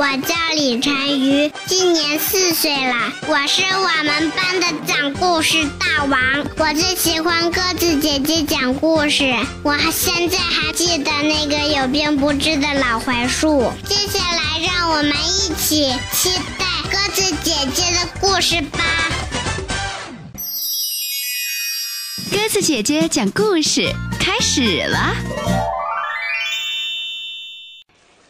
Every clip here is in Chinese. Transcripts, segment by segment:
我叫李晨瑜，今年四岁了。我是我们班的讲故事大王，我最喜欢鸽子姐姐讲故事。我现在还记得那个有病不治的老槐树。接下来，让我们一起期待鸽子姐姐的故事吧。鸽子姐姐讲故事开始了，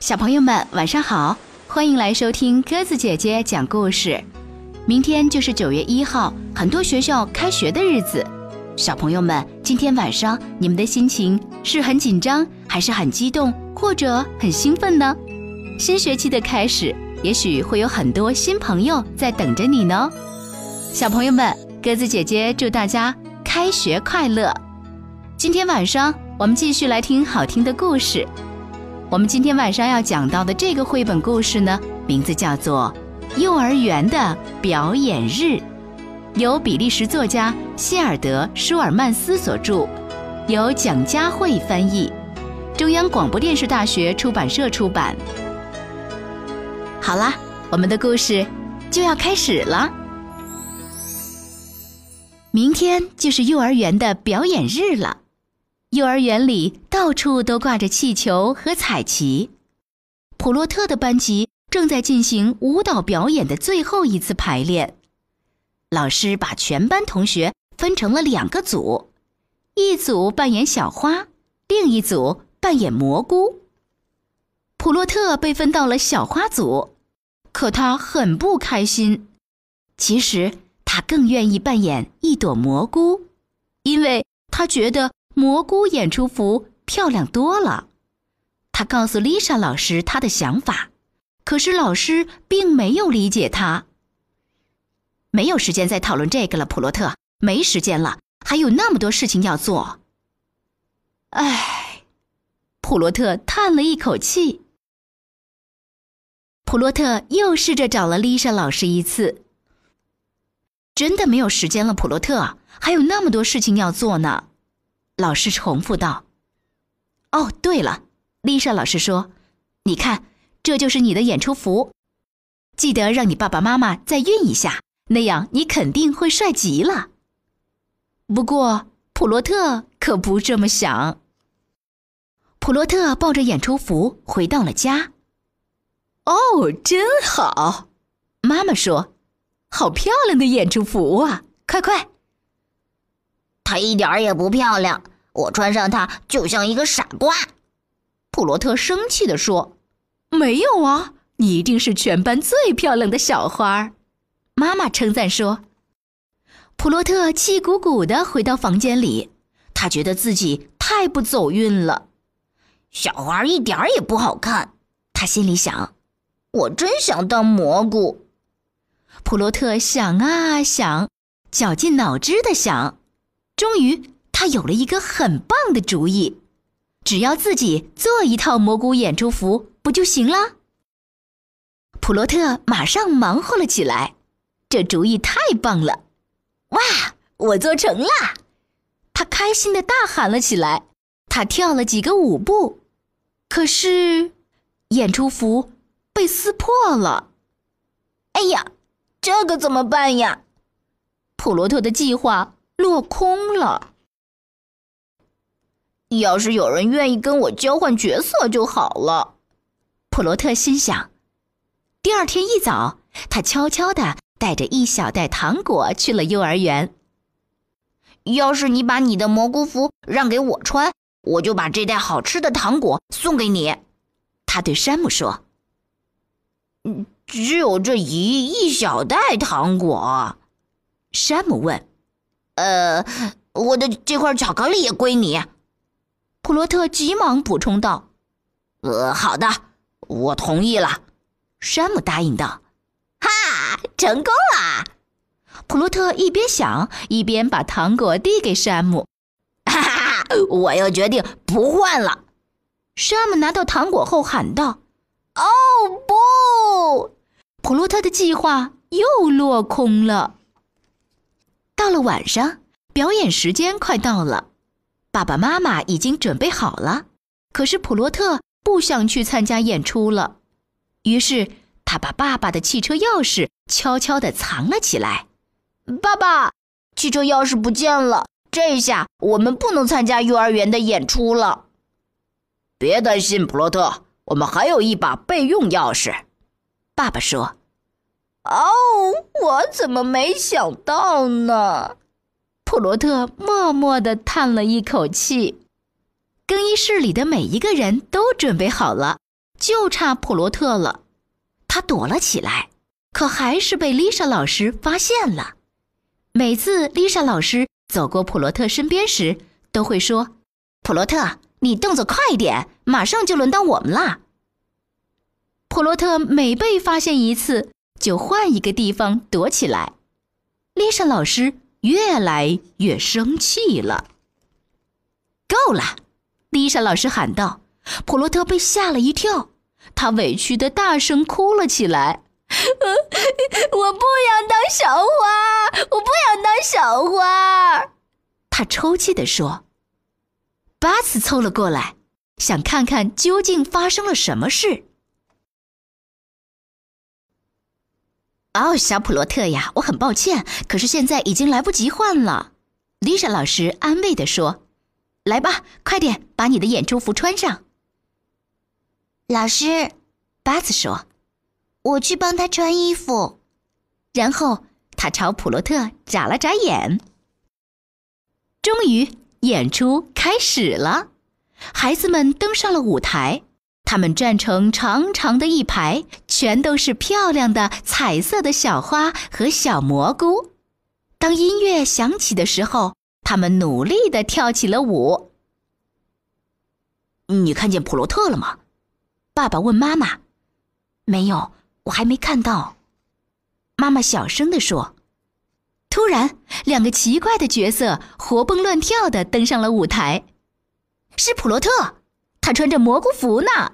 小朋友们晚上好。欢迎来收听鸽子姐姐讲故事。明天就是九月一号，很多学校开学的日子。小朋友们，今天晚上你们的心情是很紧张，还是很激动，或者很兴奋呢？新学期的开始，也许会有很多新朋友在等着你呢。小朋友们，鸽子姐姐祝大家开学快乐！今天晚上我们继续来听好听的故事。我们今天晚上要讲到的这个绘本故事呢，名字叫做《幼儿园的表演日》，由比利时作家希尔德·舒尔曼斯所著，由蒋佳慧翻译，中央广播电视大学出版社出版。好啦，我们的故事就要开始了。明天就是幼儿园的表演日了。幼儿园里到处都挂着气球和彩旗。普洛特的班级正在进行舞蹈表演的最后一次排练。老师把全班同学分成了两个组，一组扮演小花，另一组扮演蘑菇。普洛特被分到了小花组，可他很不开心。其实他更愿意扮演一朵蘑菇，因为他觉得。蘑菇演出服漂亮多了，他告诉丽莎老师他的想法，可是老师并没有理解他。没有时间再讨论这个了，普洛特，没时间了，还有那么多事情要做。唉，普洛特叹了一口气。普洛特又试着找了丽莎老师一次。真的没有时间了，普洛特，还有那么多事情要做呢。老师重复道：“哦，对了，丽莎老师说，你看，这就是你的演出服，记得让你爸爸妈妈再熨一下，那样你肯定会帅极了。”不过，普洛特可不这么想。普洛特抱着演出服回到了家。哦，真好，妈妈说：“好漂亮的演出服啊！快快。”它一点儿也不漂亮，我穿上它就像一个傻瓜。”普罗特生气地说。“没有啊，你一定是全班最漂亮的小花。”妈妈称赞说。普罗特气鼓鼓地回到房间里，他觉得自己太不走运了。小花一点儿也不好看，他心里想。我真想当蘑菇。普罗特想啊想，绞尽脑汁地想。终于，他有了一个很棒的主意，只要自己做一套蘑菇演出服，不就行了？普罗特马上忙活了起来，这主意太棒了！哇，我做成了！他开心的大喊了起来。他跳了几个舞步，可是，演出服被撕破了。哎呀，这可怎么办呀？普罗特的计划。落空了。要是有人愿意跟我交换角色就好了，普罗特心想。第二天一早，他悄悄地带着一小袋糖果去了幼儿园。要是你把你的蘑菇服让给我穿，我就把这袋好吃的糖果送给你。他对山姆说：“，只有这一一小袋糖果。”山姆问。呃，我的这块巧克力也归你。”普罗特急忙补充道。“呃，好的，我同意了。”山姆答应道。“哈，成功了！”普罗特一边想，一边把糖果递给山姆。“哈哈，我又决定不换了。”山姆拿到糖果后喊道。“哦不！”普罗特的计划又落空了。到了晚上，表演时间快到了，爸爸妈妈已经准备好了。可是普罗特不想去参加演出了，于是他把爸爸的汽车钥匙悄悄地藏了起来。爸爸，汽车钥匙不见了，这下我们不能参加幼儿园的演出了。别担心，普洛特，我们还有一把备用钥匙。爸爸说：“哦，我怎么没想到呢？”普罗特默默地叹了一口气。更衣室里的每一个人都准备好了，就差普罗特了。他躲了起来，可还是被丽莎老师发现了。每次丽莎老师走过普罗特身边时，都会说：“普罗特，你动作快一点，马上就轮到我们啦。”普罗特每被发现一次，就换一个地方躲起来。丽莎老师越来越生气了。够了！丽莎老师喊道：“普罗特被吓了一跳，他委屈的大声哭了起来。我不想当小花，我不想当小花。”他抽泣的说。巴斯凑了过来，想看看究竟发生了什么事。哦，小普罗特呀，我很抱歉，可是现在已经来不及换了。”丽莎老师安慰的说。来吧，快点把你的演出服穿上。老师，巴斯说：“我去帮他穿衣服。”然后他朝普罗特眨了眨眼。终于，演出开始了，孩子们登上了舞台，他们站成长长的一排，全都是漂亮的彩色的小花和小蘑菇。当音乐响起的时候。他们努力的跳起了舞。你看见普罗特了吗？爸爸问妈妈。没有，我还没看到。妈妈小声的说。突然，两个奇怪的角色活蹦乱跳的登上了舞台。是普罗特，他穿着蘑菇服呢。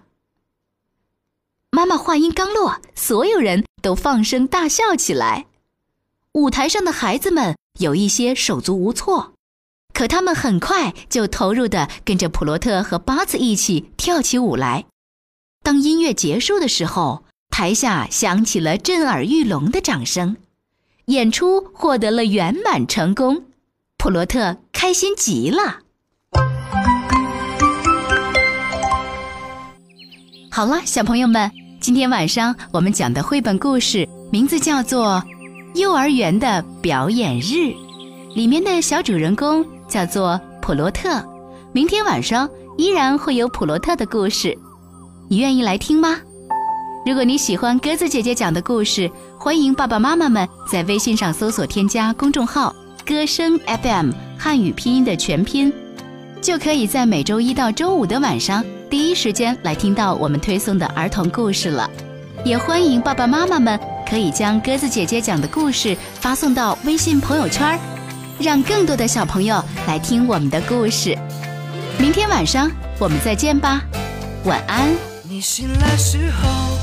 妈妈话音刚落，所有人都放声大笑起来。舞台上的孩子们有一些手足无措。可他们很快就投入的跟着普罗特和巴兹一起跳起舞来。当音乐结束的时候，台下响起了震耳欲聋的掌声，演出获得了圆满成功。普罗特开心极了。好了，小朋友们，今天晚上我们讲的绘本故事名字叫做《幼儿园的表演日》，里面的小主人公。叫做普罗特，明天晚上依然会有普罗特的故事，你愿意来听吗？如果你喜欢鸽子姐姐讲的故事，欢迎爸爸妈妈们在微信上搜索添加公众号“歌声 FM” 汉语拼音的全拼，就可以在每周一到周五的晚上第一时间来听到我们推送的儿童故事了。也欢迎爸爸妈妈们可以将鸽子姐姐讲的故事发送到微信朋友圈让更多的小朋友来听我们的故事。明天晚上我们再见吧，晚安。你醒来时候